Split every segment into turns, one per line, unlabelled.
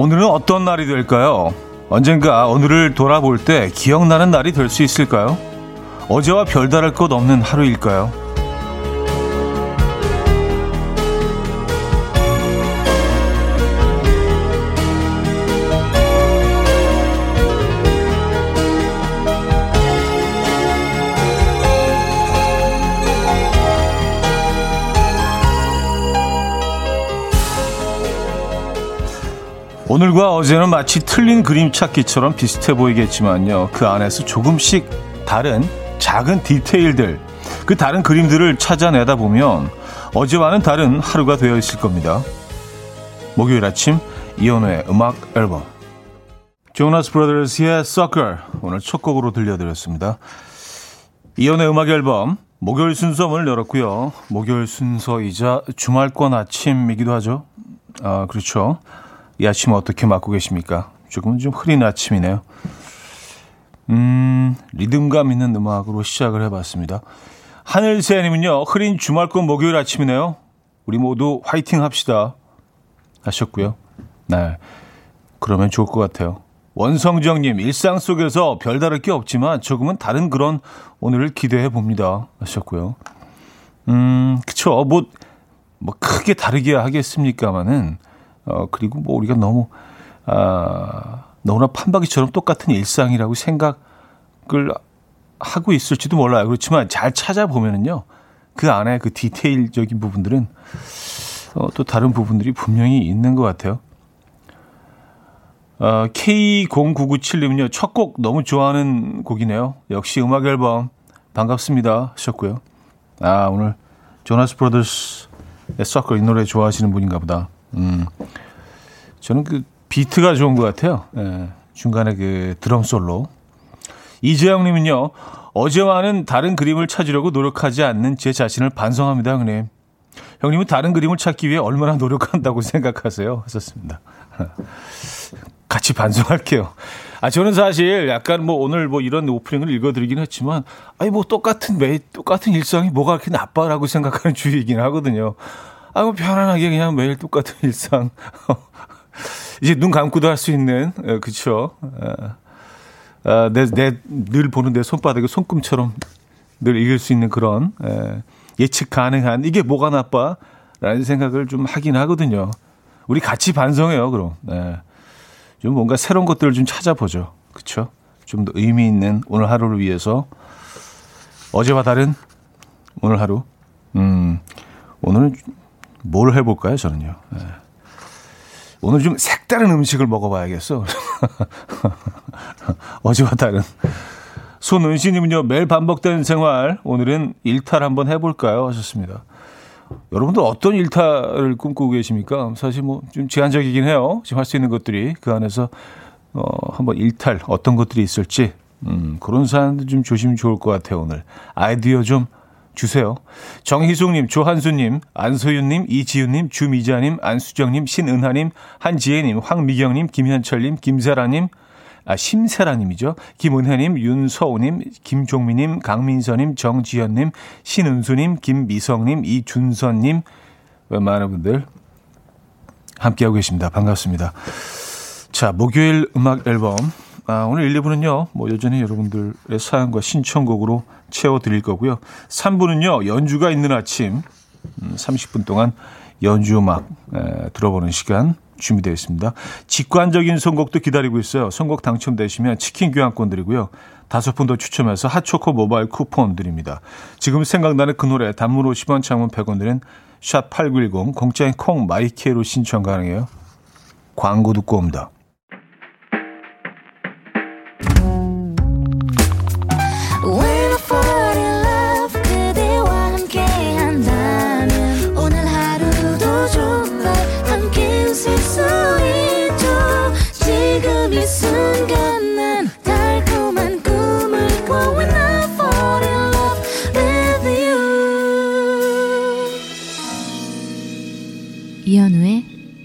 오늘은 어떤 날이 될까요? 언젠가 오늘을 돌아볼 때 기억나는 날이 될 수 있을까요? 어제와 별다를 것 없는 하루일까요? 오늘과 어제는 마치 틀린 그림 찾기처럼 비슷해 보이겠지만요. 그 안에서 조금씩 다른 작은 디테일들, 그 다른 그림들을 찾아내다 보면 어제와는 다른 하루가 되어 있을 겁니다. 목요일 아침 이연우의 음악 앨범 조나스 브라더스의 Sucker 오늘 첫 곡으로 들려드렸습니다. 이연우의 음악 앨범 목요일 순서 문을 열었고요. 목요일 순서이자 주말권 아침이기도 하죠. 아, 그렇죠. 이 아침 어떻게 맞고 계십니까? 조금은 좀 흐린 아침이네요. 음, 리듬감 있는 음악으로 시작을 해봤습니다. 하늘새님은요, 흐린 주말권 목요일 아침이네요. 우리 모두 화이팅 합시다. 하셨고요. 네. 그러면 좋을 것 같아요. 원성정님, 일상 속에서 별다를 게 없지만 조금은 다른 그런 오늘을 기대해 봅니다. 하셨고요. 음, 그쵸. 뭐, 뭐 크게 다르게 하겠습니까마는 어, 그리고 뭐 우리가 너무, 아, 너무나 판박이처럼 똑같은 일상이라고 생각을 하고 있을지도 몰라요. 그렇지만 잘 찾아보면은요, 그 안에 그 디테일적인 부분들은 어, 또 다른 부분들이 분명히 있는 것 같아요. 어, K0997님은요, 첫 곡 너무 좋아하는 곡이네요. 역시 음악 앨범 반갑습니다. 하셨고요. 아, 오늘 조나스 브로더스의 서클 이 노래 좋아하시는 분인가 보다. 음. 저는 그 비트가 좋은 것 같아요. 예, 중간에 그 드럼 솔로. 이재영 님은요, 어제와는 다른 그림을 찾으려고 노력하지 않는 제 자신을 반성합니다, 형님. 형님은 다른 그림을 찾기 위해 얼마나 노력한다고 생각하세요? 하셨습니다. 같이 반성할게요. 아, 저는 사실 약간 뭐 오늘 뭐 이런 오프닝을 읽어드리긴 했지만, 아니 뭐 똑같은 매, 똑같은 일상이 뭐가 그렇게 나빠라고 생각하는 주의이긴 하거든요. 아, 뭐 편안하게 그냥 매일 똑같은 일상. 이제 눈 감고도 할 수 있는, 에, 예, 그쵸. 아, 내, 내, 늘 보는 내 손바닥에 손금처럼 늘 이길 수 있는 그런, 에, 예, 예측 가능한, 이게 뭐가 나빠? 라는 생각을 좀 하긴 하거든요. 우리 같이 반성해요, 그럼. 네. 좀 뭔가 새로운 것들을 좀 찾아보죠. 그쵸? 좀 더 의미 있는 오늘 하루를 위해서 어제와 다른 오늘 하루. 음, 오늘은 뭘 해볼까요, 저는요? 네. 오늘 좀 색다른 음식을 먹어봐야겠어. 어제와 다른. 손은시님은요, 매일 반복되는 생활, 오늘은 일탈 한번 해볼까요? 하셨습니다. 여러분들 어떤 일탈을 꿈꾸고 계십니까? 사실 뭐 좀 제한적이긴 해요. 지금 할 수 있는 것들이. 그 안에서, 어, 한번 일탈, 어떤 것들이 있을지, 음, 그런 사람들 좀 조심이 좋을 것 같아요, 오늘. 아이디어 좀 주세요. 정희숙님, 조한수님, 안소윤님, 이지윤님, 주미자님, 안수정님, 신은하님, 한지혜님, 황미경님, 김현철님, 김세라님, 아, 심세라님이죠. 김은혜님, 윤서우님, 김종민님, 강민서님, 정지현님, 신은수님, 김미성님, 이준선님, 많은 분들 함께하고 계십니다. 반갑습니다. 자, 목요일 음악 앨범. 아, 오늘 1, 2부는요, 뭐 여전히 여러분들의 사연과 신청곡으로 채워드릴 거고요. 3부는요, 연주가 있는 아침, 30분 음, 동안 연주 음악 에, 들어보는 시간 준비되어 있습니다. 직관적인 선곡도 기다리고 있어요. 선곡 당첨되시면 치킨 교환권 드리고요. 다섯 분 더 추첨해서 핫초코 모바일 쿠폰 드립니다. 지금 생각나는 그 노래 단문 50원 장문 100원 드린 샵8910 공짜인 콩 마이케로 신청 가능해요. 광고 듣고 옵니다.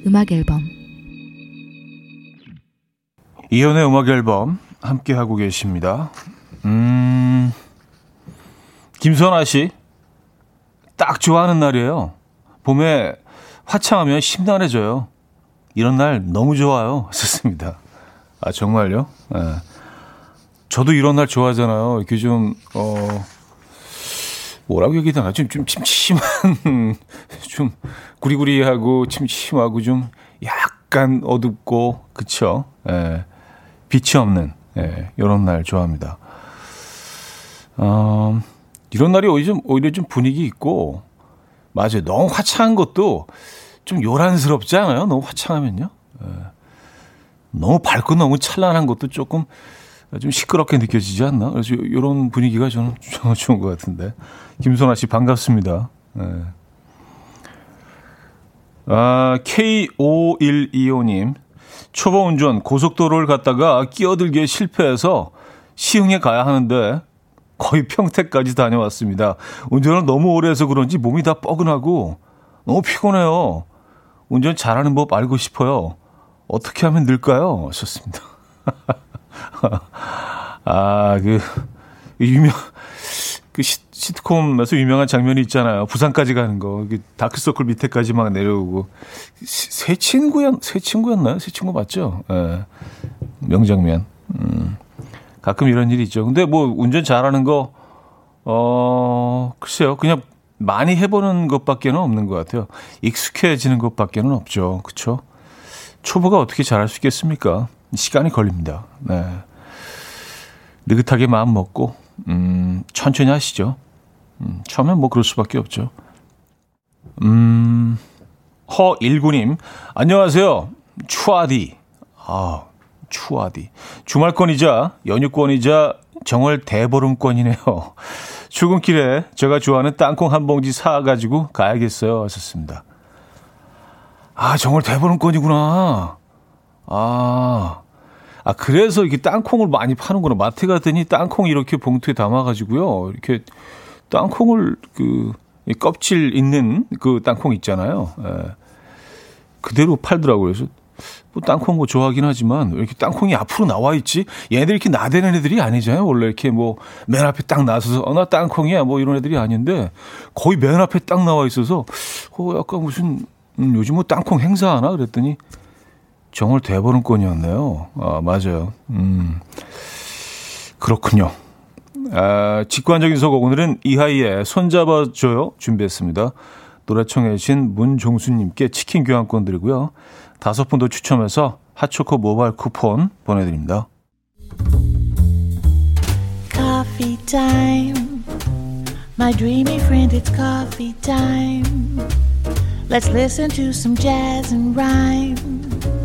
음악 앨범
이연의 음악 앨범 함께 하고 계십니다. 음, 김선아 씨, 딱 좋아하는 날이에요. 봄에 화창하면 심란해져요. 이런 날 너무 좋아요. 하셨습니다. 아, 정말요? 예. 저도 이런 날 좋아하잖아요. 이렇게 좀, 어, 뭐라고 얘기해야 되나? 좀, 좀 침침한, 좀 구리구리하고 침침하고 좀 약간 어둡고, 그쵸? 예. 빛이 없는, 예. 이런 날 좋아합니다. 어, 이런 날이 오히려 좀, 오히려 좀 분위기 있고, 맞아요. 너무 화창한 것도 좀 요란스럽지 않아요? 너무 화창하면요. 예. 너무 밝고 너무 찬란한 것도 조금 좀 시끄럽게 느껴지지 않나? 그래서 이런 분위기가 저는 좋은 것 같은데. 김선아 씨 반갑습니다. 네. 아, K5125님. 초보 운전 고속도로를 갔다가 끼어들기에 실패해서 시흥에 가야 하는데 거의 평택까지 다녀왔습니다. 운전을 너무 오래 해서 그런지 몸이 다 뻐근하고 너무 피곤해요. 운전 잘하는 법 알고 싶어요. 어떻게 하면 늘까요? 하셨습니다. 아, 그, 유명, 그 시, 시트콤에서 유명한 장면이 있잖아요. 부산까지 가는 거. 그 다크서클 밑에까지 막 내려오고. 새 친구였, 새 친구였나요? 새 친구 맞죠? 예. 네. 명장면. 음. 가끔 이런 일이 있죠. 근데 뭐 운전 잘하는 거, 어, 글쎄요. 그냥 많이 해보는 것밖에는 없는 것 같아요. 익숙해지는 것밖에는 없죠. 그쵸? 초보가 어떻게 잘할 수 있겠습니까? 시간이 걸립니다. 네. 느긋하게 마음 먹고, 음, 천천히 하시죠. 음, 처음엔 뭐 그럴 수밖에 없죠. 음, 허일구님, 안녕하세요. 추아디. 아, 추아디. 주말권이자 연휴권이자 정월 대보름권이네요. 출근길에 제가 좋아하는 땅콩 한 봉지 사가지고 가야겠어요. 하셨습니다. 아, 정월 대보름권이구나. 아, 아, 그래서 이렇게 땅콩을 많이 파는구나. 마트 갔더니 땅콩 이렇게 봉투에 담아가지고요. 이렇게 땅콩을 그, 껍질 있는 그 땅콩 있잖아요. 예. 그대로 팔더라고요. 그래서 뭐 땅콩 뭐 좋아하긴 하지만 왜 이렇게 땅콩이 앞으로 나와 있지? 얘네들 이렇게 나대는 애들이 아니잖아요. 원래 이렇게 뭐 맨 앞에 딱 나서서 어, 나 땅콩이야 뭐 이런 애들이 아닌데 거의 맨 앞에 딱 나와 있어서 어 약간 무슨 음, 요즘 뭐 땅콩 행사하나 그랬더니 정월 대보름권이었네요. 아, 맞아요. 음, 그렇군요. 아, 직관적인 선곡 오늘은 이하이의 손잡아줘요 준비했습니다. 노래 청해 주신 문종수님께 치킨 교환권 드리고요. 다섯 분도 추첨해서 핫초코 모바일 쿠폰 보내드립니다. Coffee. My dreamy friend, it's coffee time. Let's listen to some jazz and rhyme.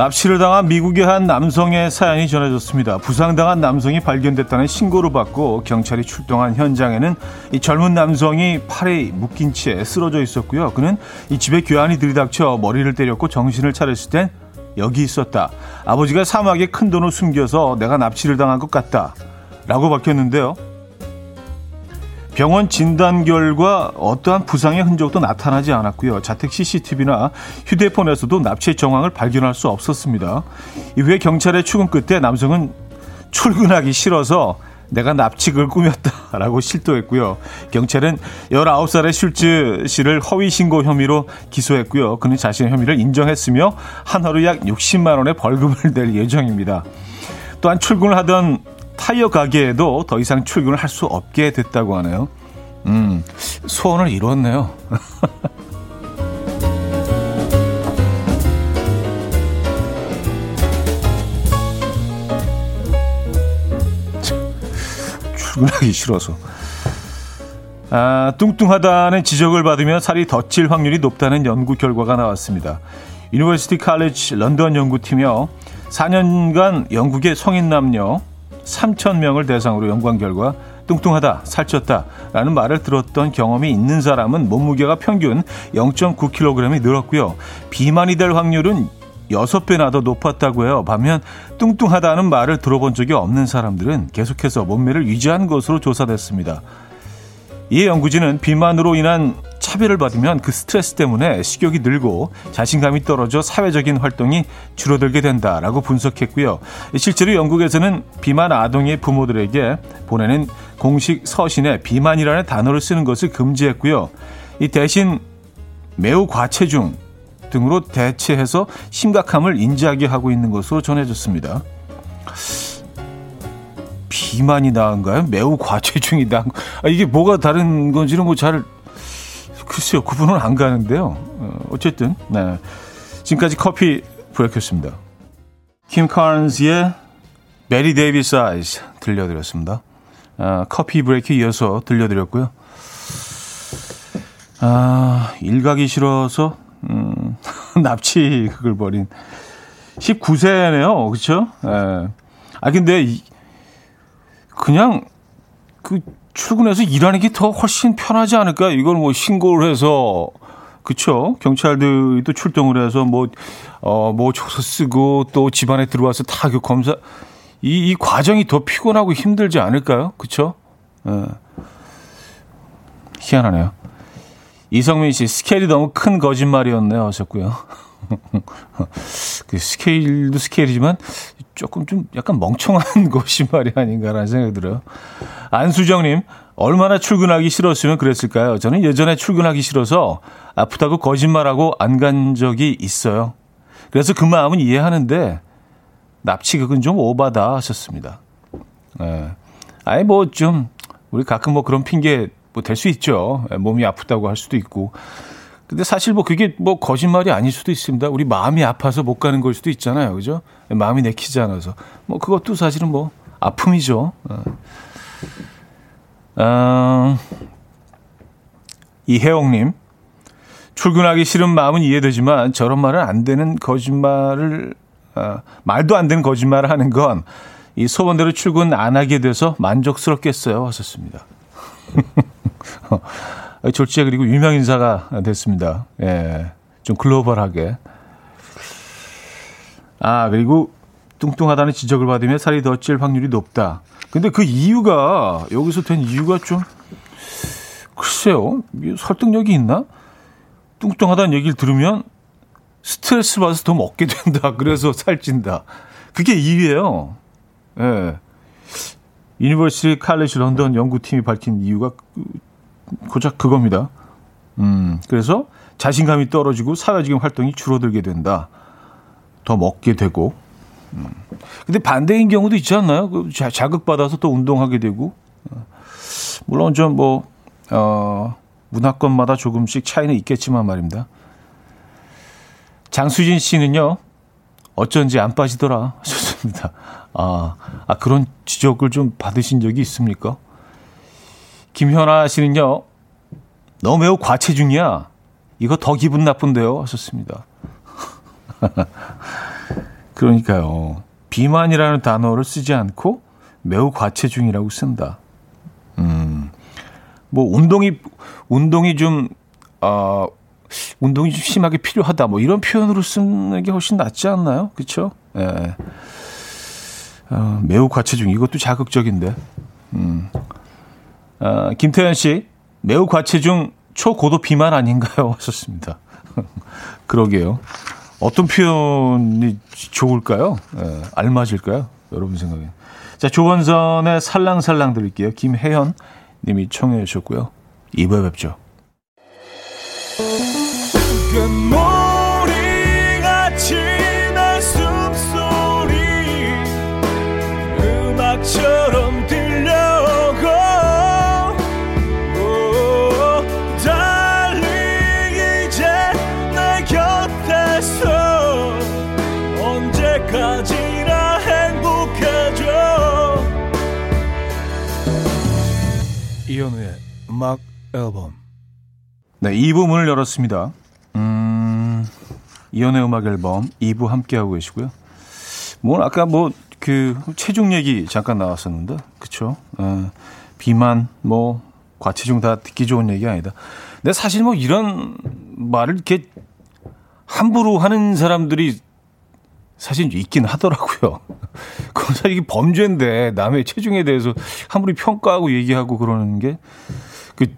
납치를 당한 미국의 한 남성의 사연이 전해졌습니다. 부상당한 남성이 발견됐다는 신고를 받고 경찰이 출동한 현장에는 이 젊은 남성이 팔에 묶인 채 쓰러져 있었고요. 그는 이 집에 괴한이 들이닥쳐 머리를 때렸고 정신을 차렸을 땐 여기 있었다. 아버지가 사막에 큰 돈을 숨겨서 내가 납치를 당한 것 같다. 라고 밝혔는데요. 병원 진단 결과 어떠한 부상의 흔적도 나타나지 않았고요. 자택 CCTV나 휴대폰에서도 납치 정황을 발견할 수 없었습니다. 이후에 경찰의 추궁 끝에 남성은 출근하기 싫어서 내가 납치를 꾸몄다라고 실토했고요. 경찰은 19살의 슐츠 씨를 허위 신고 혐의로 기소했고요. 그는 자신의 혐의를 인정했으며 한 하루 약 60만 원의 벌금을 낼 예정입니다. 또한 출근을 하던 타이어 가게에도 더 이상 출근을 할 수 없게 됐다고 하네요. 음, 소원을 이뤘네요. 출근하기 싫어서. 아, 뚱뚱하다는 지적을 받으며 살이 더찔 확률이 높다는 연구 결과가 나왔습니다. 유니버시티 칼리지 런던 연구팀이요. 4년간 영국의 성인 남녀 3,000명을 대상으로 연구한 결과 뚱뚱하다, 살쪘다 라는 말을 들었던 경험이 있는 사람은 몸무게가 평균 0.9kg이 늘었고요. 비만이 될 확률은 6배나 더 높았다고 해요. 반면 뚱뚱하다는 말을 들어본 적이 없는 사람들은 계속해서 몸매를 유지한 것으로 조사됐습니다. 이 연구진은 비만으로 인한 차별을 받으면 그 스트레스 때문에 식욕이 늘고 자신감이 떨어져 사회적인 활동이 줄어들게 된다라고 분석했고요. 실제로 영국에서는 비만 아동의 부모들에게 보내는 공식 서신에 비만이라는 단어를 쓰는 것을 금지했고요. 이 대신 매우 과체중 등으로 대체해서 심각함을 인지하게 하고 있는 것으로 전해졌습니다. 비만이 나은가요? 매우 과체중이 나은 아, 이게 뭐가 다른 건지는 뭐 잘 글쎄요 구분은 안 가는데요. 어, 어쨌든 네. 지금까지 커피 브레이크였습니다. 킴 카른스의 Bette Davis Eyes 들려드렸습니다. 아, 커피 브레이크 이어서 들려드렸고요. 아, 일 가기 싫어서 음, 납치극을 벌인 19세네요. 그렇죠? 예. 아 근데 이, 그냥 그 출근해서 일하는 게 더 훨씬 편하지 않을까? 이걸 뭐 신고를 해서 그쵸? 경찰들도 출동을 해서 뭐, 어, 뭐 조서 쓰고 또 집안에 들어와서 다 그 검사, 이, 이 과정이 더 피곤하고 힘들지 않을까요? 그쵸? 예. 희한하네요. 이성민 씨, 스케일이 너무 큰 거짓말이었네요. 하셨고요. 그 스케일도 스케일이지만 조금 좀 약간 멍청한 거짓말이 아닌가라는 생각이 들어요. 안수정님, 얼마나 출근하기 싫었으면 그랬을까요? 저는 예전에 출근하기 싫어서 아프다고 거짓말하고 안 간 적이 있어요. 그래서 그 마음은 이해하는데 납치극은 좀 오바다 하셨습니다. 예. 아니 뭐 좀 우리 가끔 뭐 그런 핑계 뭐 될 수 있죠. 예, 몸이 아프다고 할 수도 있고. 근데 사실 뭐 그게 뭐 거짓말이 아닐 수도 있습니다. 우리 마음이 아파서 못 가는 걸 수도 있잖아요. 그죠? 마음이 내키지 않아서. 뭐 그것도 사실은 뭐 아픔이죠. 어. 어, 이혜영님. 출근하기 싫은 마음은 이해되지만 저런 말은 안 되는 거짓말을, 어, 말도 안 되는 거짓말을 하는 건 이 소원대로 출근 안 하게 돼서 만족스럽겠어요. 하셨습니다. 졸지에 그리고 유명 인사가 됐습니다. 예. 좀 글로벌하게. 아, 그리고 뚱뚱하다는 지적을 받으며 살이 더 찔 확률이 높다. 근데 그 이유가, 여기서 된 이유가 좀, 글쎄요. 설득력이 있나? 뚱뚱하다는 얘기를 들으면 스트레스 받아서 더 먹게 된다. 그래서 살찐다. 그게 이유예요. 예. 유니버시티 칼리지 런던 연구팀이 밝힌 이유가 고작 그겁니다. 음, 그래서 자신감이 떨어지고 사회적인 활동이 줄어들게 된다. 더 먹게 되고. 음. 근데 반대인 경우도 있지 않나요? 그 자극받아서 또 운동하게 되고. 물론 좀 뭐, 어, 문화권마다 조금씩 차이는 있겠지만 말입니다. 장수진 씨는요, 어쩐지 안 빠지더라. 좋습니다. 아, 아, 그런 지적을 좀 받으신 적이 있습니까? 김현아 씨는요, 너 매우 과체중이야. 이거 더 기분 나쁜데요. 하셨습니다. 그러니까요. 비만이라는 단어를 쓰지 않고 매우 과체중이라고 쓴다. 음, 뭐, 운동이, 운동이 좀, 어, 운동이 좀 심하게 필요하다. 뭐, 이런 표현으로 쓰는 게 훨씬 낫지 않나요? 그쵸? 예. 어, 매우 과체중. 이것도 자극적인데. 음. 어, 김태현 씨, 매우 과체중 초고도 비만 아닌가요? 하셨습니다. 그러게요. 어떤 표현이 좋을까요? 예, 알맞을까요? 여러분 생각에. 자, 조원선의 살랑살랑 드릴게요. 김혜연 님이 청해 주셨고요. 2부에 뵙죠. 음악 앨범. 네, 2부 문을 열었습니다. 음, 이현우의 음악 앨범 2부 함께하고 계시고요. 뭐, 아까 뭐, 그, 체중 얘기 잠깐 나왔었는데, 그쵸? 어, 비만, 뭐, 과체중 다 듣기 좋은 얘기 아니다. 근데 사실 뭐 이런 말을 이렇게 함부로 하는 사람들이 사실 있긴 하더라고요. 그건 사실 이게 범죄인데 남의 체중에 대해서 함부로 평가하고 얘기하고 그러는 게 그,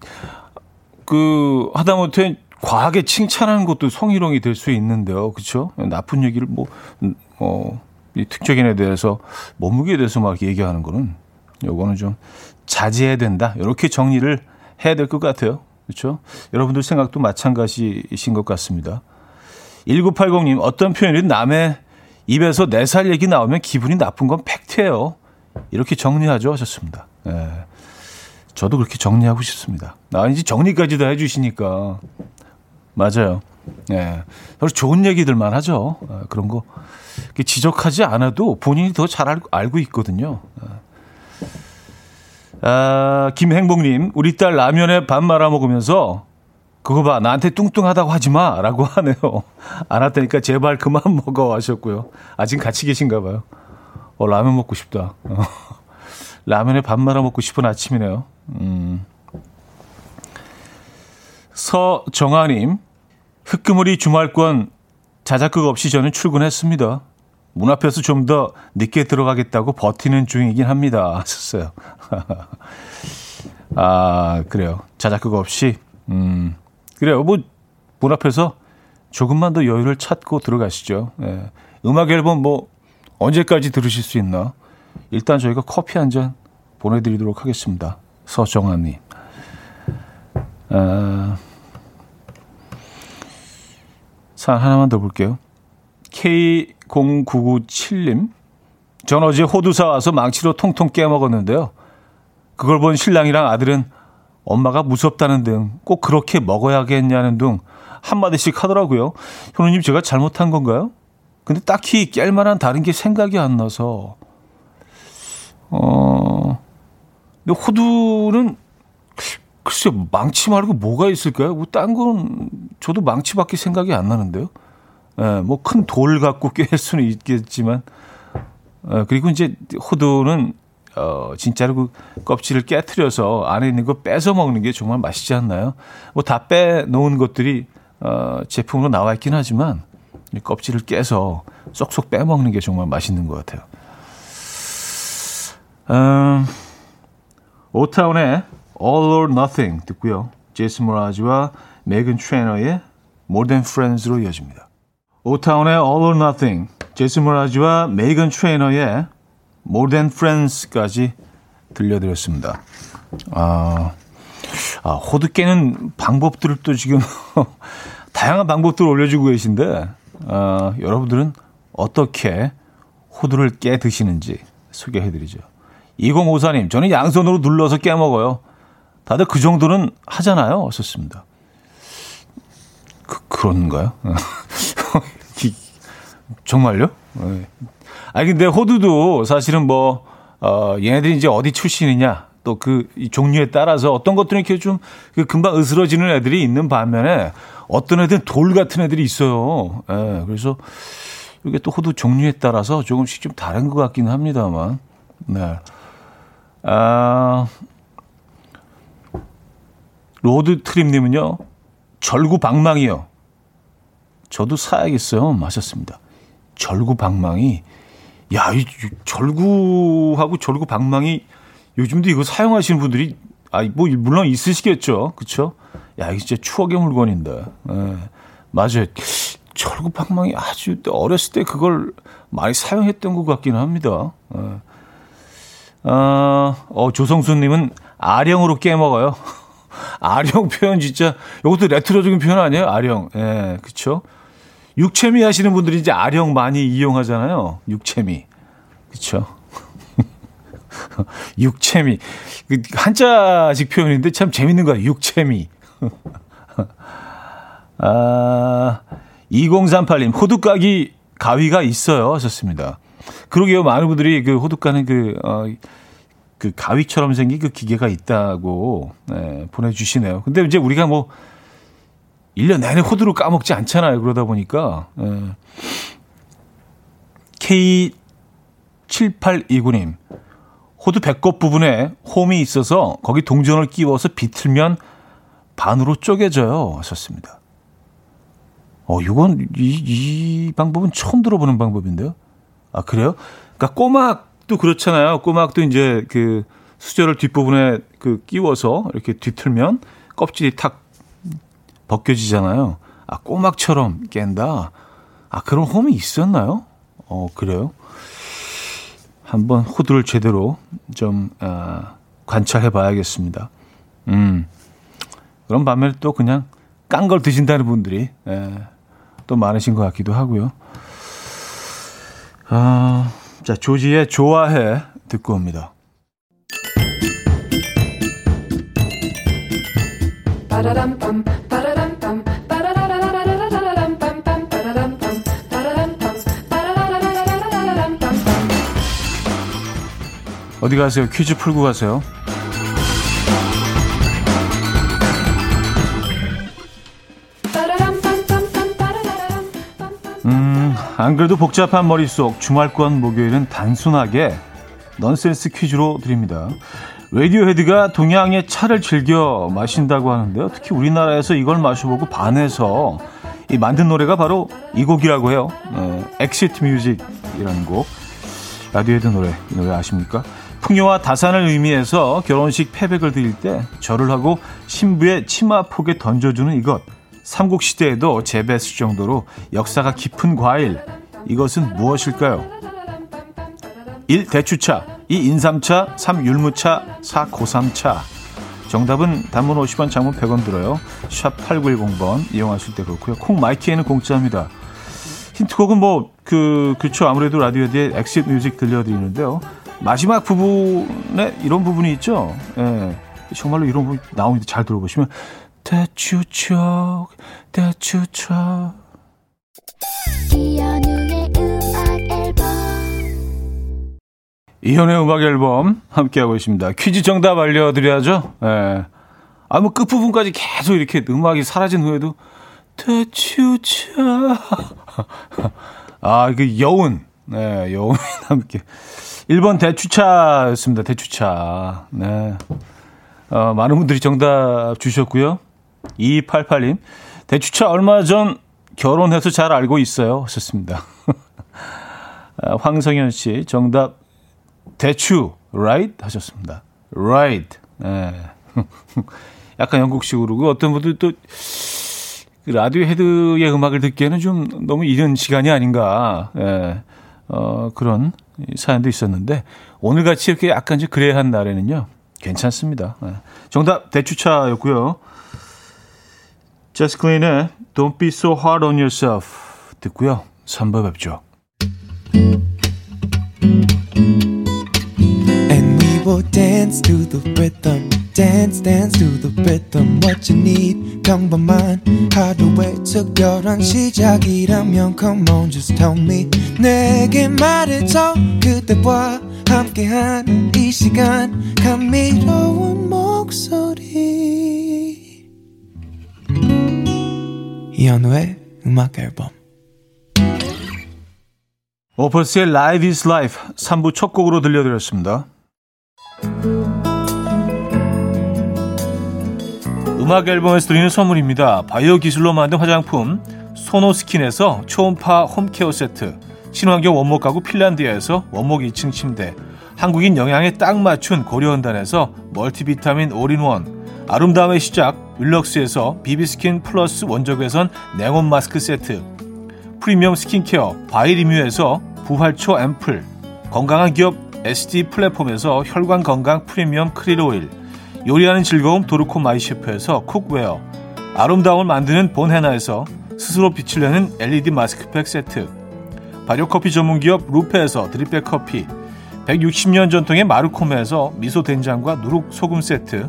그, 하다못해 과하게 칭찬하는 것도 성희롱이 될 수 있는데요. 그렇죠? 나쁜 얘기를 뭐, 어, 이 특정인에 대해서 몸무게에 대해서 막 얘기하는 거는 요거는 좀 자제해야 된다. 이렇게 정리를 해야 될 것 같아요. 그렇죠? 여러분들 생각도 마찬가지이신 것 같습니다. 1980님, 어떤 표현이든 남의 입에서 내 살 얘기 나오면 기분이 나쁜 건 팩트예요. 이렇게 정리하죠. 하셨습니다. 예. 저도 그렇게 정리하고 싶습니다. 아, 이제 정리까지 다 해주시니까. 맞아요. 예. 서로 좋은 얘기들만 하죠. 아, 그런 거. 지적하지 않아도 본인이 더 잘 알고, 있거든요. 아, 김행복님, 우리 딸 라면에 밥 말아 먹으면서 그거 봐, 나한테 뚱뚱하다고 하지 마. 라고 하네요. 안 왔다니까 제발 그만 먹어. 하셨고요. 아직 같이 계신가 봐요. 어, 라면 먹고 싶다. 어. 라면에 밥 말아 먹고 싶은 아침이네요. 음. 서정아님, 흑그물이 주말권 자작극 없이 저는 출근했습니다. 문 앞에서 좀 더 늦게 들어가겠다고 버티는 중이긴 합니다. 하셨어요. 아, 그래요. 자작극 없이. 음. 그래요. 뭐, 문 앞에서 조금만 더 여유를 찾고 들어가시죠. 예. 음악 앨범 뭐, 언제까지 들으실 수 있나? 일단 저희가 커피 한 잔 보내드리도록 하겠습니다. 서정아님. 아, 사 하나만 더 볼게요. K0997님. 전 어제 호두 사 와서 망치로 통통 깨먹었는데요. 그걸 본 신랑이랑 아들은 엄마가 무섭다는 등 꼭 그렇게 먹어야겠냐는 등 한마디씩 하더라고요. 현우님 제가 잘못한 건가요? 근데 딱히 깰 만한 다른 게 생각이 안 나서 어 근데 호두는 글쎄 망치 말고 뭐가 있을까요? 뭐 딴 건 저도 망치밖에 생각이 안 나는데요. 예, 뭐 큰 돌 갖고 깰 수는 있겠지만 어, 그리고 이제 호두는 어, 진짜로 그 껍질을 깨트려서 안에 있는 거 뺏어 먹는 게 정말 맛있지 않나요? 뭐 다 빼놓은 것들이 어, 제품으로 나와 있긴 하지만 껍질을 깨서 쏙쏙 빼먹는 게 정말 맛있는 것 같아요. 음, 오타운의 All or Nothing 듣고요. 제이슨 모라즈와 메건 트레너의 More Than Friends로 이어집니다. 오타운의 All or Nothing, 제이슨 모라즈와 메이건 트레이너의 More Than Friends까지 들려드렸습니다. 아, 아 호두 깨는 방법들을 또 지금 다양한 방법들을 올려주고 계신데 아, 여러분들은 어떻게 호두를 깨 드시는지 소개해드리죠. 2054님, 저는 양손으로 눌러서 깨 먹어요. 다들 그 정도는 하잖아요. 썼습니다. 그, 그런가요? 정말요? 네. 아니, 근데 호두도 사실은 뭐, 어, 얘네들이 이제 어디 출신이냐, 또 그 종류에 따라서 어떤 것들은 이렇게 좀그 금방 으스러지는 애들이 있는 반면에 어떤 애들은 돌 같은 애들이 있어요. 예, 네, 그래서 이게 또 호두 종류에 따라서 조금씩 좀 다른 것 같긴 합니다만, 네. 아, 로드 트림님은요, 절구 방망이요. 저도 사야겠어요. 하셨습니다. 절구 방망이. 야, 이 절구하고 절구 방망이 요즘도 이거 사용하시는 분들이 아, 뭐 물론 있으시겠죠. 그렇죠? 야, 이게 진짜 추억의 물건인데. 예. 맞아요. 절구 방망이 아주 어렸을 때 그걸 많이 사용했던 것 같기는 합니다. 예. 어, 어, 조성수님은 아령으로 깨먹어요. 아령 표현 진짜 이것도 레트로적인 표현 아니에요? 아령. 예, 그렇죠? 육체미 하시는 분들이 이제 아령 많이 이용하잖아요. 육체미. 그렇죠? 육체미. 그 한자식 표현인데 참 재밌는 거야. 육체미. 아, 2038님, 호두까기 가위가 있어요. 하셨습니다. 그러게요. 많은 분들이 그 호두까는 그, 어, 그 가위처럼 생긴 그 기계가 있다고 네, 보내주시네요. 근데 이제 우리가 뭐 1년 내내 호두를 까먹지 않잖아요. 그러다 보니까. 네. K7829님. 호두 배꼽 부분에 홈이 있어서 거기 동전을 끼워서 비틀면 반으로 쪼개져요. 하셨습니다. 어, 이건, 이, 이 방법은 처음 들어보는 방법인데요. 아, 그래요? 그러니까 꼬막 도 그렇잖아요. 꼬막도 이제 그 수저를 뒷부분에 그 끼워서 이렇게 뒤틀면 껍질이 탁 벗겨지잖아요. 아, 꼬막처럼 깬다. 아, 그런 홈이 있었나요? 어, 그래요? 한번 호두를 제대로 좀, 아, 관찰해 봐야겠습니다. 음. 그런 반면에 또 그냥 깐 걸 드신다는 분들이, 예, 또 많으신 것 같기도 하고요. 아, 자, 조지의 좋아해 듣고 옵니다. 어디 가세요? 퀴즈 풀고 가세요. 안 그래도 복잡한 머릿속 주말권 목요일은 단순하게 넌센스 퀴즈로 드립니다. 라디오헤드가 동양의 차를 즐겨 마신다고 하는데요. 특히 우리나라에서 이걸 마셔보고 반해서 이 만든 노래가 바로 이 곡이라고 해요. 네, Exit Music이라는 곡. 라디오헤드 노래, 이 노래 아십니까? 풍요와 다산을 의미해서 결혼식 폐백을 드릴 때 절을 하고 신부의 치마 폭에 던져주는 이것. 삼국시대에도 재배했을 정도로 역사가 깊은 과일. 이것은 무엇일까요? 1. 대추차 2. 인삼차 3. 율무차 4. 고삼차 정답은 단문 50원 장문 100원 들어요. 샵 8910번 이용하실 때 그렇고요. 콩 마이K에는 공짜입니다. 힌트곡은 뭐, 그, 그쵸. 아무래도 라디오헤드의 Exit Music 들려드리는데요. 마지막 부분에 이런 부분이 있죠. 예. 정말로 이런 부분 나오는데 잘 들어보시면 대추척, 대추척. 이현우의 음악 앨범. 이현우의 음악 앨범 함께하고 있습니다. 퀴즈 정답 알려드려야죠. 예. 아, 뭐 끝부분까지 계속 이렇게 음악이 사라진 후에도 대추척. 아, 그 여운. 네, 여운이 함께. 1번 대추차였습니다. 대추차. 네. 어, 많은 분들이 정답 주셨고요. 2288님. 대추차 얼마 전 결혼해서 잘 알고 있어요. 하셨습니다. 아, 황성현 씨, 정답 대추, right? 하셨습니다. right. 네. 약간 영국식으로. 그 어떤 분들 또그 라디오 헤드의 음악을 듣기에는 좀 너무 이른 시간이 아닌가. 예. 어, 그런 사연도 있었는데 오늘 같이 이렇게 약간 좀 그래한 날에는요. 괜찮습니다. 예. 정답 대추차였고요. 제스 클린의 Don't Be So Hard on Yourself 듣고요. 3부 뵙죠. Will dance to the rhythm. dance dance to the rhythm what you need 평범한 하루의 특별한 시작이라면 come on just tell me 내게 말해줘 그대와 함께한 이 시간 감미로운 목소리 이현우의 음악 앨범 오퍼스의 Live is Life 3부 첫 곡으로 들려드렸습니다. 음악 앨범에서 드리는 선물입니다. 바이오 기술로 만든 화장품 소노스킨에서 초음파 홈케어 세트 친환경 원목 가구 핀란드에서 원목 2층 침대 한국인 영양에 딱 맞춘 고려은단에서 멀티비타민 올인원 아름다움의 시작 윌럭스에서 비비스킨 플러스 원적외선 냉온 마스크 세트 프리미엄 스킨케어 바이리뮤에서 부활초 앰플 건강한 기업 SD 플랫폼에서 혈관 건강 프리미엄 크릴 오일 요리하는 즐거움 도르코 마이셰프에서 쿡웨어 아름다움을 만드는 본헤나에서 스스로 빛을 내는 LED 마스크팩 세트 발효커피 전문기업 루페에서 드립백 커피 160년 전통의 마루코메에서 미소 된장과 누룩 소금 세트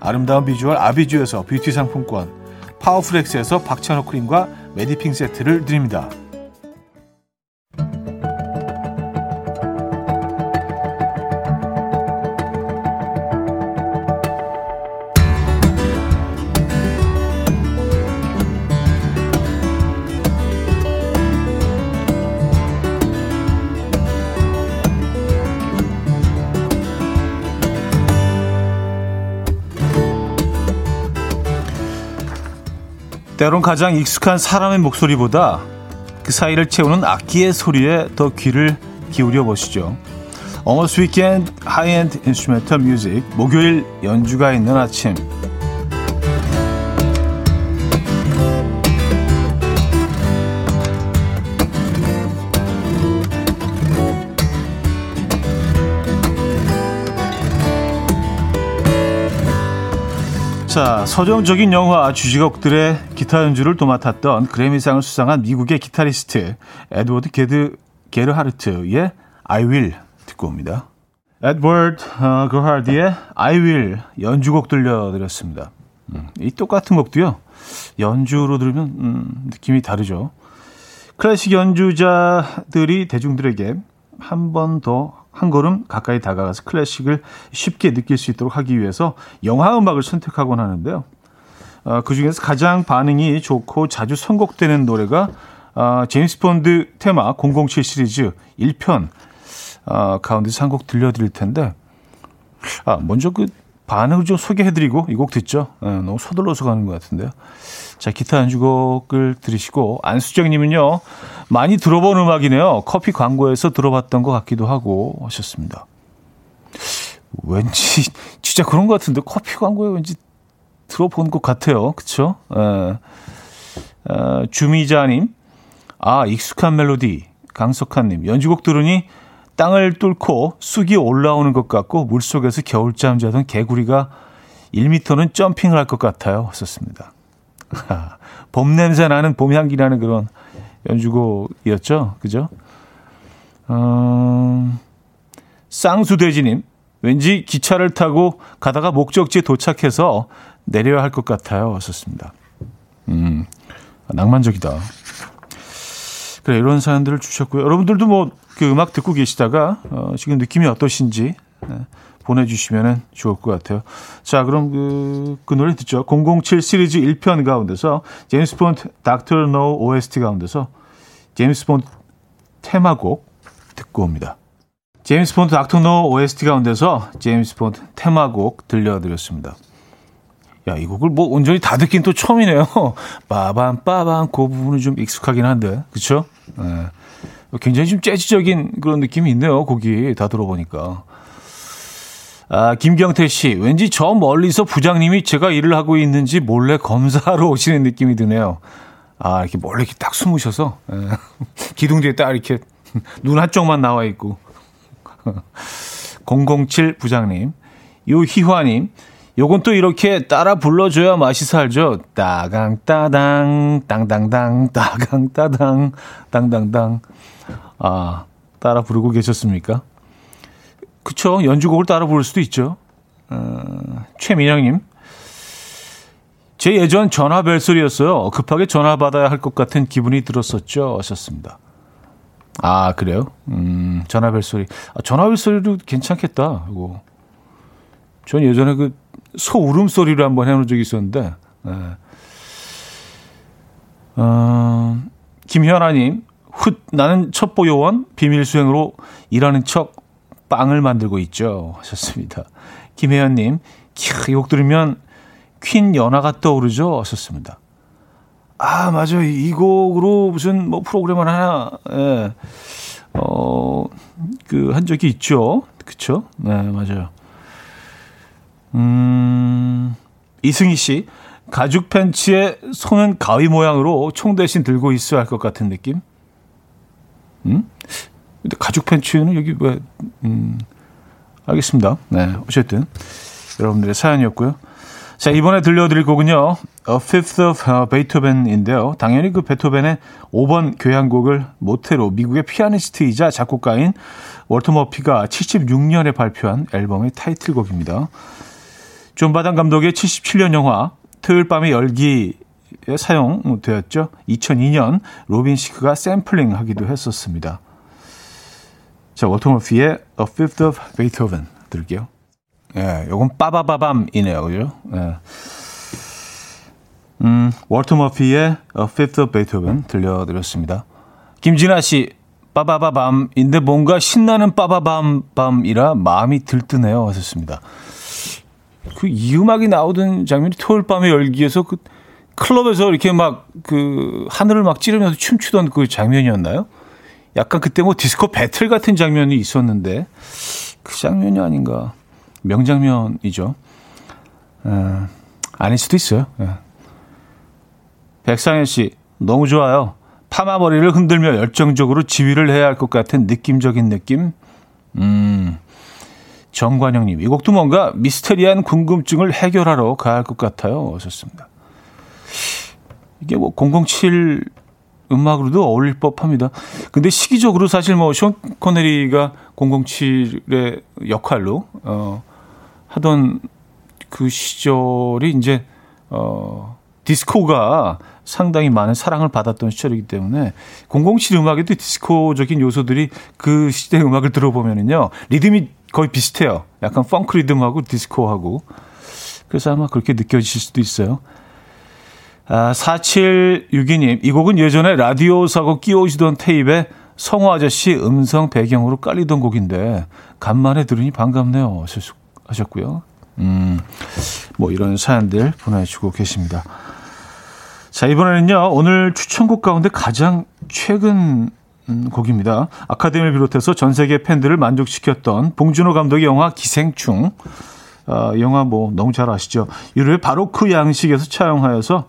아름다운 비주얼 아비주에서 뷰티 상품권, 파워풀엑스에서 박찬호 크림과 메디핑 세트를 드립니다. 때론 가장 익숙한 사람의 목소리보다 그 사이를 채우는 악기의 소리에 더 귀를 기울여 보시죠. Almost Weekend High-End Instrumental Music 목요일 연주가 있는 아침 자, 서정적인 영화 주제곡들의 기타 연주를 또 맡았던 그래미상을 수상한 미국의 기타리스트 에드워드 게드 게르하르트의 I Will 듣고 옵니다. 에드워드 어, 게르하르트의 I Will 연주곡 들려드렸습니다. 음, 이 똑같은 곡도요. 연주로 들으면 음, 느낌이 다르죠. 클래식 연주자들이 대중들에게 한 번 더 한 걸음 가까이 다가가서 클래식을 쉽게 느낄 수 있도록 하기 위해서 영화 음악을 선택하곤 하는데요. 어, 그 중에서 가장 반응이 좋고 자주 선곡되는 노래가 어, 제임스 본드 테마 007 시리즈 1편 어, 가운데서 한 곡 들려드릴 텐데 아, 먼저 그 반응을 좀 소개해드리고 이 곡 듣죠. 네, 너무 서둘러서 가는 것 같은데요. 자, 기타 연주곡을 들으시고 안수정님은요 많이 들어본 음악이네요. 커피 광고에서 들어봤던 것 같기도 하고 하셨습니다. 왠지 진짜 그런 것 같은데 커피 광고에 왠지 들어본 것 같아요. 그쵸? 에, 에, 주미자님, 아 익숙한 멜로디. 강석한님, 연주곡 들으니 땅을 뚫고 쑥이 올라오는 것 같고 물속에서 겨울잠 자던 개구리가 1미터는 점핑을 할 것 같아요. 썼습니다. 봄 냄새 나는 봄 향기 나는 그런 연주곡이었죠. 그죠? 어, 쌍수돼지님, 왠지 기차를 타고 가다가 목적지에 도착해서 내려야 할 것 같아요. 썼습니다. 음, 낭만적이다. 그래, 이런 사연들을 주셨고요. 여러분들도 뭐, 그 음악 듣고 계시다가, 어, 지금 느낌이 어떠신지, 네, 보내주시면 좋을 것 같아요. 자, 그럼 그, 그 노래 듣죠. 007 시리즈 1편 가운데서 제임스 본드 닥터 노 OST 가운데서 제임스 본드 테마곡 듣고 옵니다. 제임스 본드 닥터 노 OST 가운데서 제임스 본드 테마곡 들려드렸습니다. 야, 이 곡을 뭐 온전히 다 듣긴 또 처음이네요. 빠밤, 빠밤, 그 부분은 좀 익숙하긴 한데, 그쵸? 네. 굉장히 좀 재즈적인 그런 느낌이 있네요, 곡이 다 들어보니까. 아, 김경태 씨, 왠지 저 멀리서 부장님이 제가 일을 하고 있는지 몰래 검사하러 오시는 느낌이 드네요. 아, 이렇게 몰래 이렇게 딱 숨으셔서, 에, 예. 기둥 뒤에 딱 이렇게 눈 한쪽만 나와 있고. 007 부장님, 요희화님, 요건 또 이렇게 따라 불러줘야 맛이 살죠. 따강, 따당, 땅당당, 따강, 따당, 땅당당. 아, 따라 부르고 계셨습니까? 그쵸. 연주곡을 따라 부를 수도 있죠. 어, 최민영님. 제 예전 전화 벨소리였어요. 급하게 전화 받아야 할 것 같은 기분이 들었었죠. 하셨습니다. 아, 그래요? 음, 전화 벨소리. 아, 전화 벨소리도 괜찮겠다. 이거. 전 예전에 그 소 울음소리를 한번 해놓은 적이 있었는데, 네. 어, 김현아님, 훗, 나는 첩보 요원, 비밀 수행으로 일하는 척 빵을 만들고 있죠. 하셨습니다. 김혜연님, 캬, 이곡 들으면 퀸 연화가 떠오르죠. 하셨습니다. 아, 맞아요. 이 곡으로 무슨 뭐 프로그램을 하나, 예, 어, 그, 한 적이 있죠. 그쵸? 네, 맞아요. 음, 이승희 씨, 가죽 팬츠에 손은 가위 모양으로 총 대신 들고 있어야 할 것 같은 느낌? 음? 근데 가죽 팬츠는 여기 왜, 음, 알겠습니다. 네. 어쨌든, 여러분들의 사연이었고요. 자, 이번에 들려드릴 곡은요, A Fifth of Beethoven인데요. 당연히 그 베토벤의 5번 교향곡을 모태로 미국의 피아니스트이자 작곡가인 월터 머피가 76년에 발표한 앨범의 타이틀곡입니다. 존 바담 감독의 77년 영화 토요일 밤의 열기에 사용되었죠. 2002년 로빈 시크가 샘플링 하기도 했었습니다. 자, 월터 머피의 A Fifth of Beethoven 들게요. 예, 요건 빠바바밤이네요. 그죠? 예. 음, 월터 머피의 A Fifth of Beethoven 들려드렸습니다. 김진아 씨, 빠바바밤인데 뭔가 신나는 빠바밤밤이라 마음이 들뜨네요. 하셨습니다. 그 이 음악이 나오던 장면이 토요일 밤의 열기에서 그 클럽에서 이렇게 막 그 하늘을 막 찌르면서 춤추던 그 장면이었나요? 약간 그때 뭐 디스코 배틀 같은 장면이 있었는데 그 장면이 아닌가. 명장면이죠. 어, 아닐 수도 있어요. 예. 백상현 씨, 너무 좋아요. 파마 머리를 흔들며 열정적으로 지휘를 해야 할 것 같은 느낌적인 느낌. 음. 정관영님, 이 곡도 뭔가 미스테리한 궁금증을 해결하러 가야 할 것 같아요. 어셨습니다. 이게 뭐 007 음악으로도 어울릴 법합니다. 근데 시기적으로 사실 뭐쇼 코네리가 007의 역할로 어 하던 그 시절이 이제 어 디스코가 상당히 많은 사랑을 받았던 시절이기 때문에 007 음악에도 디스코적인 요소들이 그 시대 음악을 들어보면은요 리듬이 거의 비슷해요. 약간 펑크 리듬하고 디스코하고 그래서 아마 그렇게 느껴지실 수도 있어요. 아, 4762님, 이 곡은 예전에 라디오 사고 끼워주던 테이프에 성호 아저씨 음성 배경으로 깔리던 곡인데, 간만에 들으니 반갑네요. 하셨고요. 음, 뭐 이런 사연들 보내주고 계십니다. 자, 이번에는요, 오늘 추천곡 가운데 가장 최근 음, 곡입니다. 아카데미를 비롯해서 전 세계 팬들을 만족시켰던 봉준호 감독의 영화 기생충. 어, 영화 뭐 너무 잘 아시죠? 유로의 바로 그 양식에서 촬영하여서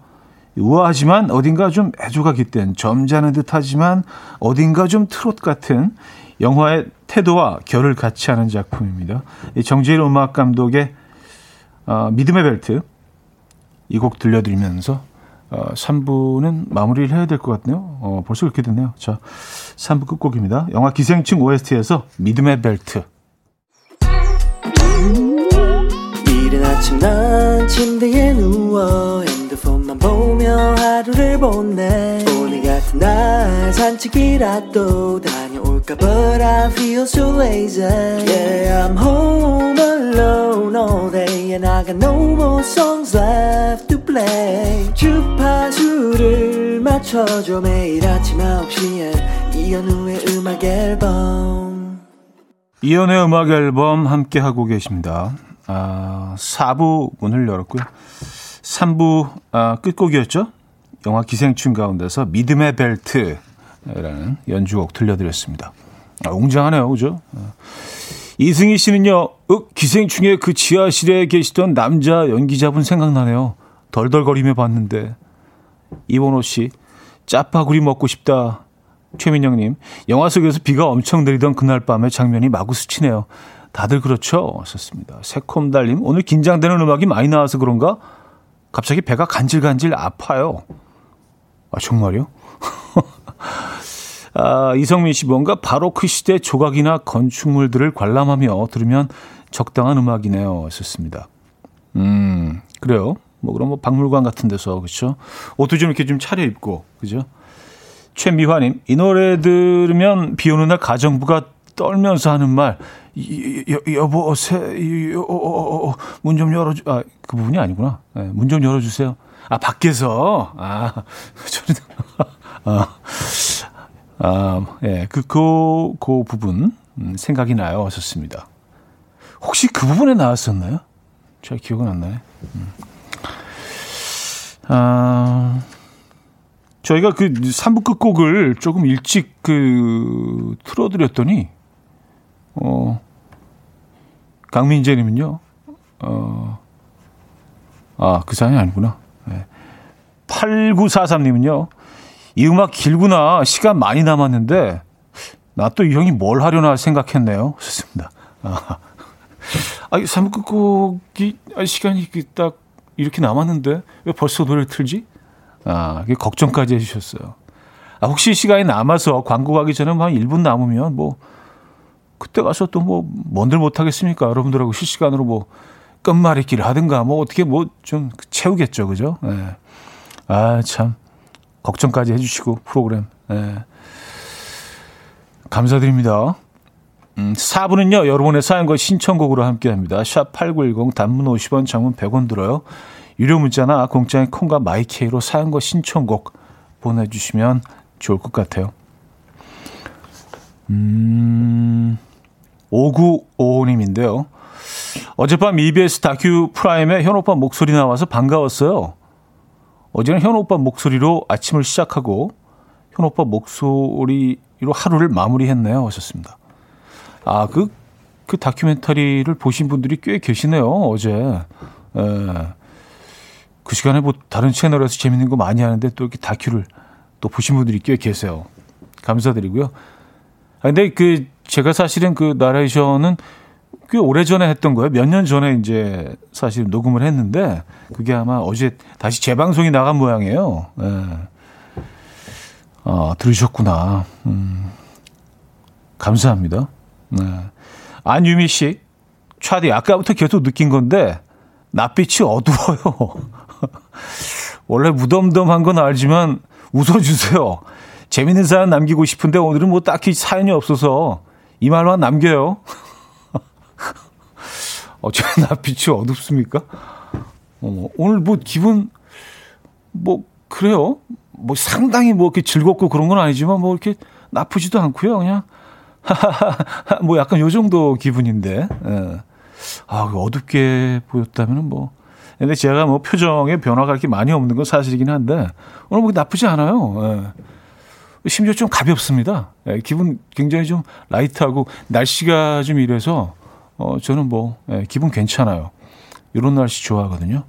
우아하지만 어딘가 좀 애조가 깃든 점잖은 듯하지만 어딘가 좀 트롯 같은 영화의 태도와 결을 같이 하는 작품입니다. 정재일 음악 감독의 어, 믿음의 벨트 이 곡 들려드리면서 어, 3부는 마무리를 해야 될 것 같네요. 어, 벌써 그렇게 됐네요. 자, 3부 끝곡입니다. 영화 기생충 OST에서 믿음의 벨트. 이른 아침 난 침대에 누워 핸드폰만 보며 하루를 보내 오늘 같은 날 산책이라도 다녀올까 But I feel so lazy Yeah I'm home alone all day And I got no more songs left play 주파수를 맞춰줘 매일 아침 9시에 이현우의 음악 앨범 이현우의 음악 앨범 함께 하고 계십니다 아, 4부 문을 열었고요 3부 아, 끝곡이었죠. 영화 기생충 가운데서 믿음의 벨트라는 연주곡 들려드렸습니다. 아, 웅장하네요, 그죠? 아. 이승희 씨는요, 어, 기생충의 그 지하실에 계시던 남자 연기자분 생각나네요. 덜덜거리며 봤는데. 이원호 씨, 짜파구리 먹고 싶다. 최민영님, 영화 속에서 비가 엄청 내리던 그날 밤의 장면이 마구 스치네요. 다들 그렇죠? 썼습니다. 새콤달님, 오늘 긴장되는 음악이 많이 나와서 그런가? 갑자기 배가 간질간질 아파요. 아, 정말요? 아, 이성민 씨 뭔가 바로 그 시대 조각이나 건축물들을 관람하며 들으면 적당한 음악이네요. 썼습니다. 음, 그래요. 뭐 그럼 뭐 박물관 같은 데서 그렇죠. 옷도 좀 이렇게 좀 차려 입고 그죠. 최미화님 이 노래 들으면 비 오는 날 가정부가 떨면서 하는 말 여, 여보, 어, 어, 어, 문좀 열어주, 아, 그 부분이 아니구나. 네, 문좀 열어주세요. 아, 밖에서. 아, 저는, 아, 아, 예, 그, 그, 그 부분, 음, 생각이 나요. 좋습니다. 혹시 그 부분에 나왔었나요? 잘 기억은 안 나네. 음. 아, 저희가 그 3부 끝곡을 조금 일찍 그 틀어드렸더니 어, 강민재님은요, 어, 아, 그 사연이 아니구나. 네. 8943님은요, 이 음악 길구나. 시간 많이 남았는데, 나 또 이 형이 뭘 하려나 생각했네요. 좋습니다. 아, 아 3부 끝곡이, 아, 시간이 딱 이렇게 남았는데, 왜 벌써 노래를 틀지? 아, 그 걱정까지 해주셨어요. 아, 혹시 시간이 남아서 광고 가기 전에 뭐한 1분 남으면 뭐, 그때 가서 또 뭐 뭔들 못하겠습니까? 여러분들하고 실시간으로 뭐 끝말잇기를 하든가 뭐 어떻게 뭐 좀 채우겠죠, 그죠? 네. 아, 참. 걱정까지 해주시고, 프로그램. 네. 감사드립니다. 음, 4부는요, 여러분의 사연과 신청곡으로 함께 합니다. 샵8910 단문 50원, 장문 100원 들어요. 유료 문자나 공짜인 콩과 마이케이로 사연과 신청곡 보내주시면 좋을 것 같아요. 음, 5955님인데요. 어젯밤 EBS 다큐 프라임에 현 오빠 목소리 나와서 반가웠어요. 어제는 현 오빠 목소리로 아침을 시작하고 현 오빠 목소리로 하루를 마무리했네요. 하셨습니다. 아, 그, 그 다큐멘터리를 보신 분들이 꽤 계시네요. 어제. 에, 그 시간에 뭐 다른 채널에서 재밌는 거 많이 하는데 또 이렇게 다큐를 또 보신 분들이 꽤 계세요. 감사드리고요. 아, 근데 그 제가 사실은 그 나레이션은 꽤 오래 전에 했던 거예요. 몇 년 전에 이제 사실 녹음을 했는데 그게 아마 어제 다시 재방송이 나간 모양이에요. 예. 아, 들으셨구나. 음, 감사합니다. 네. 안유미 씨, 차디 아까부터 계속 느낀 건데 낯빛이 어두워요. 원래 무덤덤한 건 알지만 웃어주세요. 재밌는 사연 남기고 싶은데 오늘은 뭐 딱히 사연이 없어서 이 말만 남겨요. 어째 낯빛이 어둡습니까? 어, 오늘 뭐 기분 뭐 그래요. 뭐 상당히 뭐 이렇게 즐겁고 그런 건 아니지만 뭐 이렇게 나쁘지도 않고요. 그냥 뭐 약간 요 정도 기분인데. 예. 아, 어둡게 보였다면은 뭐. 근데 제가 뭐 표정에 변화가 이렇게 많이 없는 건 사실이긴 한데 오늘 뭐 나쁘지 않아요. 예. 심지어 좀 가볍습니다. 예, 기분 굉장히 좀 라이트하고 날씨가 좀 이래서 어 저는 뭐 예, 기분 괜찮아요. 이런 날씨 좋아하거든요.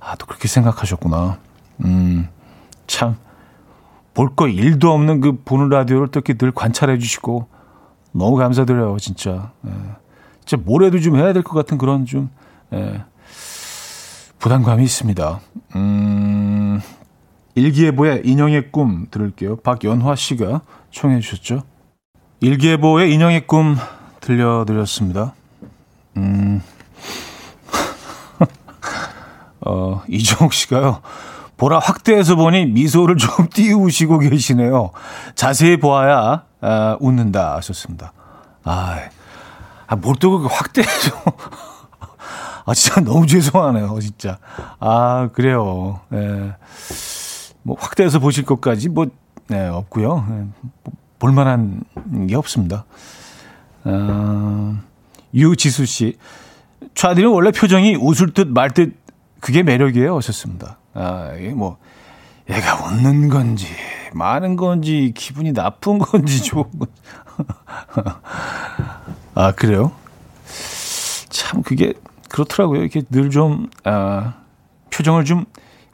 아, 또 그렇게 생각하셨구나. 음. 참, 볼 거 일도 없는 그 보는 라디오를 또 이렇게 늘 관찰해 주시고, 너무 감사드려요, 진짜. 예. 진짜 뭐래도 좀 해야 될 것 같은 그런 좀, 예. 부담감이 있습니다. 음, 일기예보의 인형의 꿈 들을게요. 박연화 씨가 청해 주셨죠. 일기예보의 인형의 꿈 들려드렸습니다. 음, 어, 이정욱 씨가요. 보라 확대해서 보니 미소를 좀 띄우시고 계시네요. 자세히 보아야 아, 웃는다 하셨습니다. 아, 아 뭘또 확대해서. 아, 진짜 너무 죄송하네요, 진짜. 아, 그래요. 예. 뭐, 확대해서 보실 것까지 뭐, 네, 없고요. 예, 뭐, 볼만한 게 없습니다. 어, 유지수 씨. 차디는 원래 표정이 웃을 듯 말 듯 그게 매력이에요. 하셨습니다. 아, 이게 뭐, 얘가 웃는 건지, 많은 건지, 기분이 나쁜 건지, 좋은 건지. 아, 그래요? 참, 그게, 그렇더라고요. 이렇게 늘 좀, 아, 표정을 좀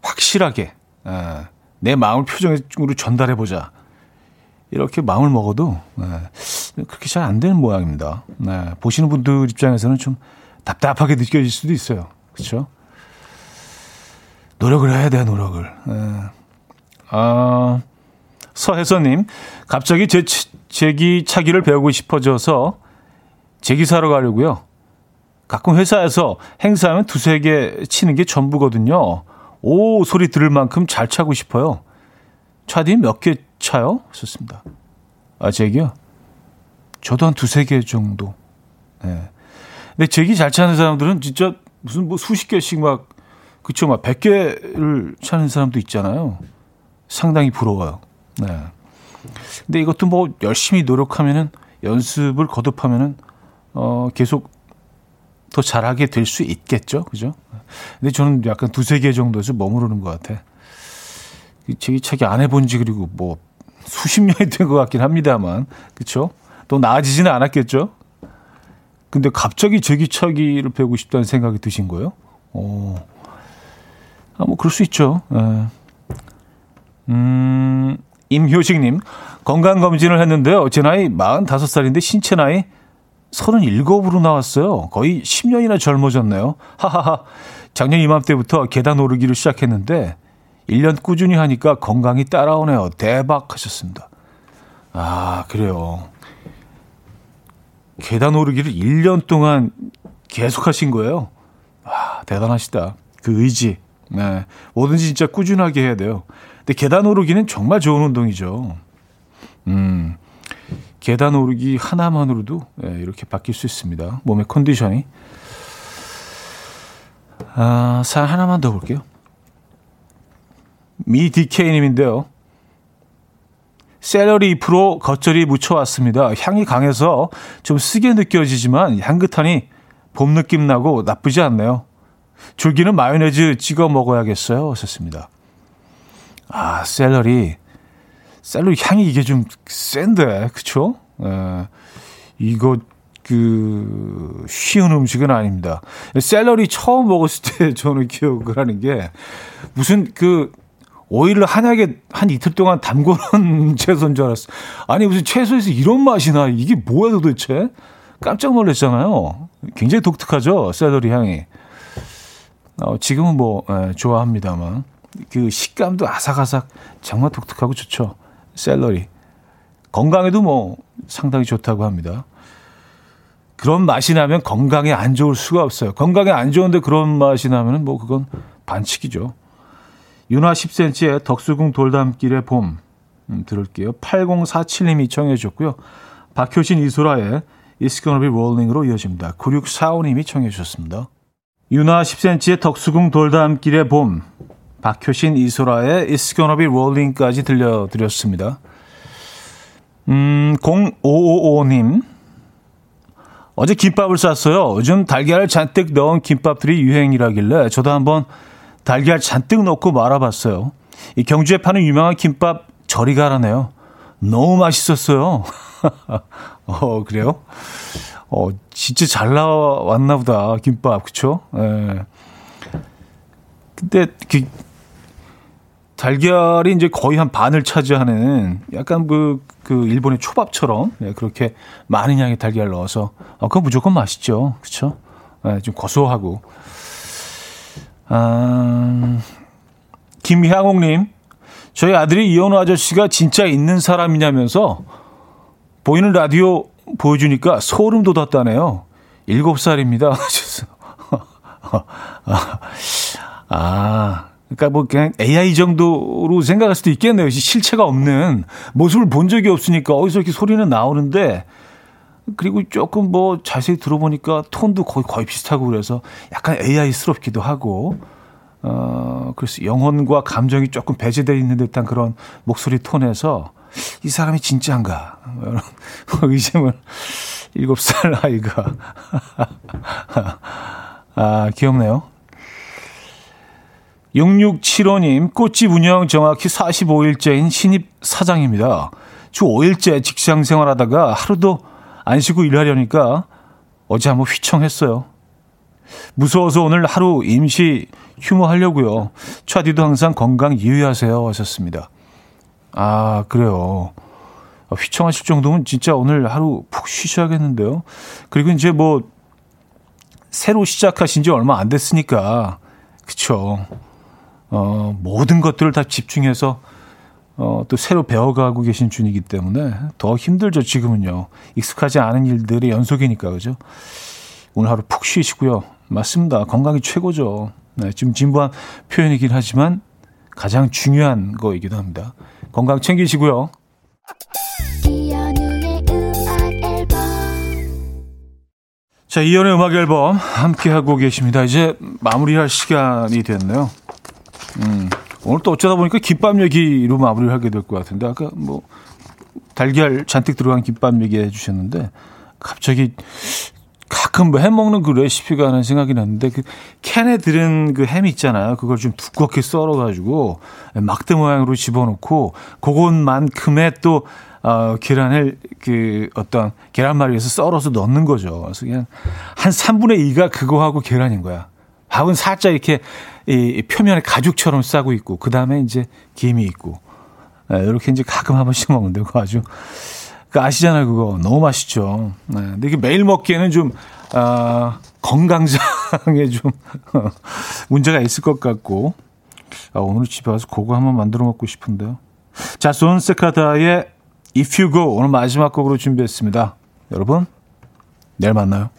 확실하게, 아, 내 마음을 표정으로 전달해 보자. 이렇게 마음을 먹어도, 아, 그렇게 잘 안 되는 모양입니다. 네, 보시는 분들 입장에서는 좀 답답하게 느껴질 수도 있어요. 그렇죠? 노력을 해야 돼, 노력을. 예. 아, 서혜선님, 갑자기 제, 제기 차기를 배우고 싶어져서 제기 사러 가려고요. 가끔 회사에서 행사하면 두세 개 치는 게 전부거든요. 오, 소리 들을 만큼 잘 차고 싶어요. 차디 몇 개 차요? 썼습니다. 아, 제기요? 저도 한 두세 개 정도. 네. 근데 제기 잘 차는 사람들은 진짜 무슨 뭐 수십 개씩 막 그쵸, 막 100개를 찾는 사람도 있잖아요. 상당히 부러워요. 네. 근데 이것도 뭐 열심히 노력하면은 연습을 거듭하면은 어 계속 더 잘하게 될 수 있겠죠. 그죠? 근데 저는 약간 두세 개 정도에서 머무르는 것 같아. 제기차기 안 해본 지 그리고 뭐 수십 년이 된 것 같긴 합니다만. 그쵸? 또 나아지지는 않았겠죠? 근데 갑자기 제기차기를 배우고 싶다는 생각이 드신 거예요? 오. 아, 뭐, 그럴 수 있죠. 예. 음, 임효식님, 건강검진을 했는데요. 제 나이 45살인데 신체 나이 37으로 나왔어요. 거의 10년이나 젊어졌네요. 하하하. 작년 이맘때부터 계단 오르기를 시작했는데 1년 꾸준히 하니까 건강이 따라오네요. 대박 하셨습니다. 아, 그래요. 계단 오르기를 1년 동안 계속 하신 거예요. 와, 대단하시다. 그 의지. 네. 뭐든지 진짜 꾸준하게 해야 돼요. 근데 계단 오르기는 정말 좋은 운동이죠. 음. 계단 오르기 하나만으로도 네, 이렇게 바뀔 수 있습니다. 몸의 컨디션이. 아, 사연 하나만 더 볼게요. 미 디케이님인데요. 샐러리 잎으로 겉절이 묻혀왔습니다. 향이 강해서 좀 쓰게 느껴지지만 향긋하니 봄 느낌 나고 나쁘지 않네요. 줄기는 마요네즈 찍어 먹어야겠어요. 하셨습니다. 아, 샐러리. 샐러리 향이 이게 좀 센데, 그쵸? 에, 이거, 그, 쉬운 음식은 아닙니다. 샐러리 처음 먹었을 때 저는 기억을 하는 게, 무슨 그, 오일을 한약에 한 이틀 동안 담궈놓은 채소인 줄 알았어. 아니, 무슨 채소에서 이런 맛이 나. 이게 뭐야 도대체? 깜짝 놀랐잖아요. 굉장히 독특하죠, 샐러리 향이. 어, 지금은 뭐, 에, 좋아합니다만. 그 식감도 아삭아삭 정말 독특하고 좋죠. 샐러리. 건강에도 뭐 상당히 좋다고 합니다. 그런 맛이 나면 건강에 안 좋을 수가 없어요. 건강에 안 좋은데 그런 맛이 나면 뭐 그건 반칙이죠. 윤화 10cm의 덕수궁 돌담길의 봄 음, 들을게요. 8047님이 청해 주셨고요. 박효신 이소라의 It's Gonna Be Rolling으로 이어집니다. 9645님이 청해 주셨습니다. 윤화 10cm의 덕수궁 돌담길의 봄 박효신 이소라의 It's Gonna Be Rolling까지 들려드렸습니다. 음, 0555님. 어제 김밥을 쌌어요. 요즘 달걀을 잔뜩 넣은 김밥들이 유행이라길래 저도 한번 달걀 잔뜩 넣고 말아봤어요. 이 경주에 파는 유명한 김밥 저리 가라네요. 너무 맛있었어요. 어, 그래요? 어, 진짜 잘 나왔나 보다, 김밥, 그쵸? 예. 근데, 그, 달걀이 이제 거의 한 반을 차지하는 약간 그, 그 일본의 초밥처럼 네, 그렇게 많은 양의 달걀 넣어서 어, 그건 무조건 맛있죠. 그쵸? 네, 좀 고소하고. 아, 김향옥님, 저희 아들이 이현우 아저씨가 진짜 있는 사람이냐면서 보이는 라디오 보여주니까 소름 돋았다네요. 일곱 살입니다. 아, 그러니까 뭐 그냥 AI 정도로 생각할 수도 있겠네요. 실체가 없는 모습을 본 적이 없으니까 어디서 이렇게 소리는 나오는데 그리고 조금 뭐 자세히 들어보니까 톤도 거의 거의 비슷하고 그래서 약간 AI스럽기도 하고 어 그래서 영혼과 감정이 조금 배제되어 있는 듯한 그런 목소리 톤에서 이 사람이 진짜인가 의심을 일곱 살 아이가 아 귀엽네요. 6675님, 꽃집 운영 정확히 45일째인 신입 사장입니다. 주 5일째 직장 생활하다가 하루도 안 쉬고 일하려니까 어제 한번 휘청했어요. 무서워서 오늘 하루 임시 휴무하려고요. 차디도 항상 건강 유의하세요 하셨습니다. 아, 그래요. 휘청하실 정도면 진짜 오늘 하루 푹 쉬셔야겠는데요. 그리고 이제 뭐 새로 시작하신 지 얼마 안 됐으니까 그쵸. 어, 모든 것들을 다 집중해서 어, 또 새로 배워가고 계신 중이기 때문에 더 힘들죠, 지금은요. 익숙하지 않은 일들의 연속이니까, 그죠? 오늘 하루 푹 쉬시고요. 맞습니다. 건강이 최고죠. 네, 지금 진부한 표현이긴 하지만 가장 중요한 거이기도 합니다. 건강 챙기시고요. 자, 이연의 음악 앨범 함께 하고 계십니다. 이제 마무리할 시간이 됐네요. 음, 오늘 또 어쩌다 보니까 김밥 얘기로 마무리를 하게 될 것 같은데 아까 뭐 달걀 잔뜩 들어간 김밥 얘기해 주셨는데 갑자기 가끔 뭐햄 먹는 그 레시피가 하는 생각이 났는데 그 캔에 들은 그 햄 있잖아요. 그걸 좀 두껍게 썰어가지고 막대 모양으로 집어넣고 그것만큼의 또 어, 계란을 그 어떤 계란말이에서 썰어서 넣는 거죠. 그래서 그냥 한 3분의 2가 그거하고 계란인 거야. 밥은 살짝 이렇게 이 표면에 가죽처럼 싸고 있고 그 다음에 이제 김이 있고 네, 이렇게 이제 가끔 한 번씩 먹는데 그거 아주 그 아시잖아요 그거 너무 맛있죠. 네, 근데 이게 매일 먹기에는 좀 아, 건강상에 좀 문제가 있을 것 같고 아, 오늘 집에 와서 그거 한번 만들어 먹고 싶은데요. 자, 손세카다의 If You Go 오늘 마지막 곡으로 준비했습니다. 여러분 내일 만나요.